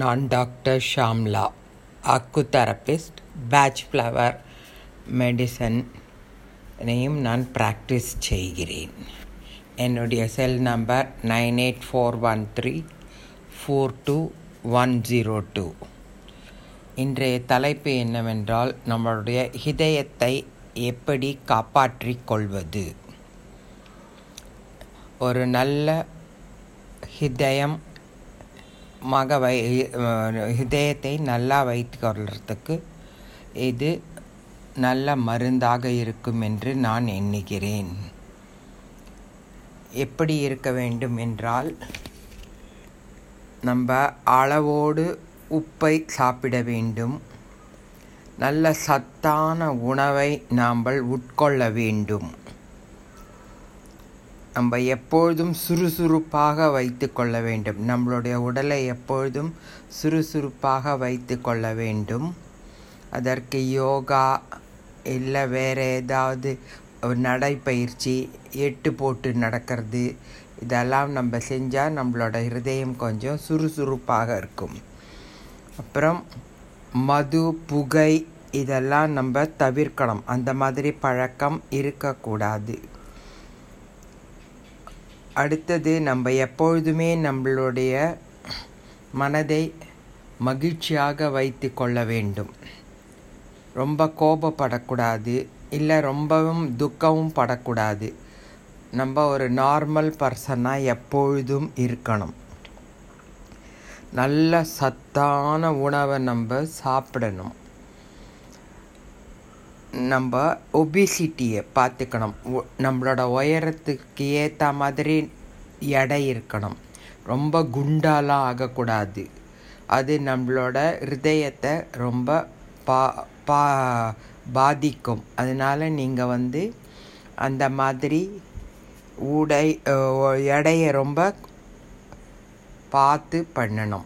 நான் doctor Shamla acutherapist Bach flower மெடிசனையும் நான் practice செய்கிறேன். என்னுடைய cell number nine eight four one three four two one zero two. இன்றைய தலைப்பு என்னவென்றால் நம்மளுடைய இதயத்தை எப்படி காப்பாற்றிக் கொள்வது? ஒரு நல்ல ஹிதயம் மக வை இதயத்தை நல்லா வைத்து கொள்றதுக்கு இது நல்ல மருந்தாக இருக்கும் என்று நான் எண்ணுகிறேன். எப்படி இருக்க வேண்டும் என்றால் நம்ம அளவோடு உப்பை சாப்பிட வேண்டும். நல்ல சத்தான உணவை நாம் உட்கொள்ள வேண்டும். நம்ம எப்பொழுதும் சுறுசுறுப்பாக வைத்து கொள்ள வேண்டும். நம்மளுடைய உடலை எப்பொழுதும் சுறுசுறுப்பாக வைத்து கொள்ள வேண்டும். அதற்கு யோகா இல்லை வேறு ஏதாவது நடைப்பயிற்சி எட்டு போட்டு நடக்கிறது இதெல்லாம் நம்ம செஞ்சால் நம்மளோட இருதயம் கொஞ்சம் சுறுசுறுப்பாக இருக்கும். அப்புறம் மது புகை இதெல்லாம் நம்ம தவிர்க்கணும். அந்த மாதிரி பழக்கம் இருக்கக்கூடாது. அடுத்தது நம்ம எப்பொழுதுமே நம்மளுடைய மனதை மகிழ்ச்சியாக வைத்து கொள்ள வேண்டும். ரொம்ப கோபப்படக்கூடாது இல்லை ரொம்பவும் துக்கமும் படக்கூடாது. நம்ம ஒரு நார்மல் பர்சனாக எப்பொழுதும் இருக்கணும். நல்ல சத்தான உணவை நம்ம சாப்பிடணும். நம்ம ஒபிசிட்டியை பார்த்துக்கணும். நம்மளோட உயரத்துக்கு ஏற்ற மாதிரி எடை இருக்கணும். ரொம்ப குண்டாலாம் ஆகக்கூடாது. அது நம்மளோட ஹிருதயத்தை ரொம்ப பா பா பாதிக்கும். அதனால் நீங்கள் வந்து அந்த மாதிரி உடை எடையை ரொம்ப பார்த்து பண்ணணும்.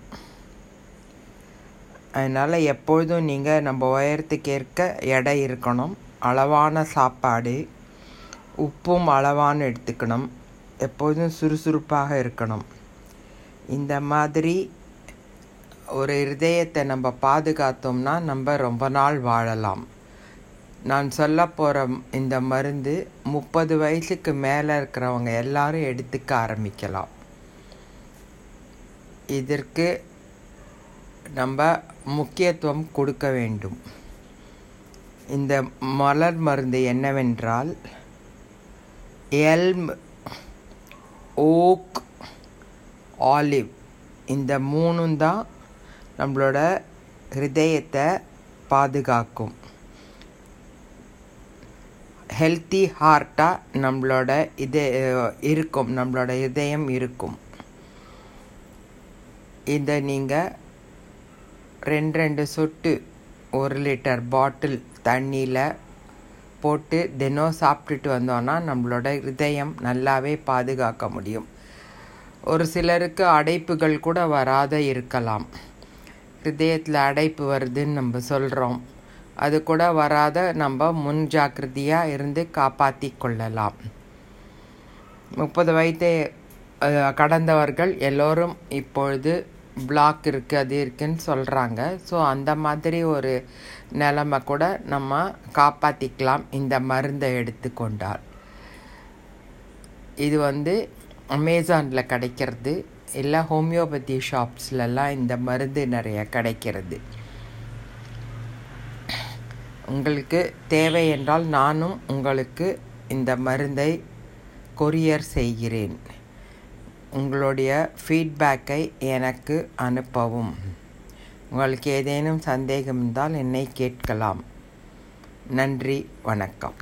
அதனால் எப்பொழுதும் நீங்கள் நம்ம உயரத்துக்கு ஏற்க எடை இருக்கணும். அளவான சாப்பாடு உப்பும் அளவான எடுத்துக்கணும். எப்போதும் சுறுசுறுப்பாக இருக்கணும். இந்த மாதிரி ஒரு இருதயத்தை நம்ம பாதுகாத்தோம்னா நம்ம ரொம்ப நாள் வாழலாம். நான் சொல்ல போகிற இந்த மருந்து முப்பது வயசுக்கு மேலே இருக்கிறவங்க எல்லாரும் எடுத்துக்க ஆரம்பிக்கலாம். இதற்கு நம்ம முக்கியத்துவம் கொடுக்க வேண்டும். இந்த மலர் மருந்து என்னவென்றால் எல்ம் ஓக் ஆலிவ் இந்த மூணும் தான் நம்மளோட ஹிருதயத்தை பாதுகாக்கும். ஹெல்த்தி ஹார்ட்டாக நம்மளோட இது இருக்கும் நம்மளோட இதயம் இருக்கும். இதை நீங்கள் ரெண்டு ரெண்டு சொட்டு ஒரு லிட்டர் பாட்டில் தண்ணியில் போட்டு தினம் சாப்பிட்டுட்டு வந்தோன்னா நம்மளோட இதயம் நல்லாவே பாதுகாக்க முடியும். ஒரு சிலருக்கு அடைப்புகள் கூட வராத இருக்கலாம். ஹிருதயத்தில் அடைப்பு வருதுன்னு நம்ம சொல்கிறோம் அது கூட வராத நம்ம முன் ஜாக்கிரதையாக இருந்து காப்பாற்றி கொள்ளலாம். முப்பது வயதை கடந்தவர்கள் எல்லோரும் இப்பொழுது பிளாக் இருக்குது அது இருக்குதுன்னு சொல்கிறாங்க ஸோ அந்த மாதிரி ஒரு நிலமை கூட நம்ம காப்பாற்றிக்கலாம் இந்த மருந்தை எடுத்துக்கொண்டால். இது வந்து அமேசானில் கிடைக்கிறது. இல்லை ஹோமியோபதி ஷாப்ஸ்லலாம் இந்த மருந்து நிறைய கிடைக்கிறது. உங்களுக்கு தேவை என்றால் நானும் உங்களுக்கு இந்த மருந்தை கொரியர் செய்கிறேன். உங்களுடைய ஃபீட்பேக்கை எனக்கு அனுப்பவும். உங்களுக்கு ஏதேனும் சந்தேகம் இருந்தால் என்னை கேட்கலாம். நன்றி வணக்கம்.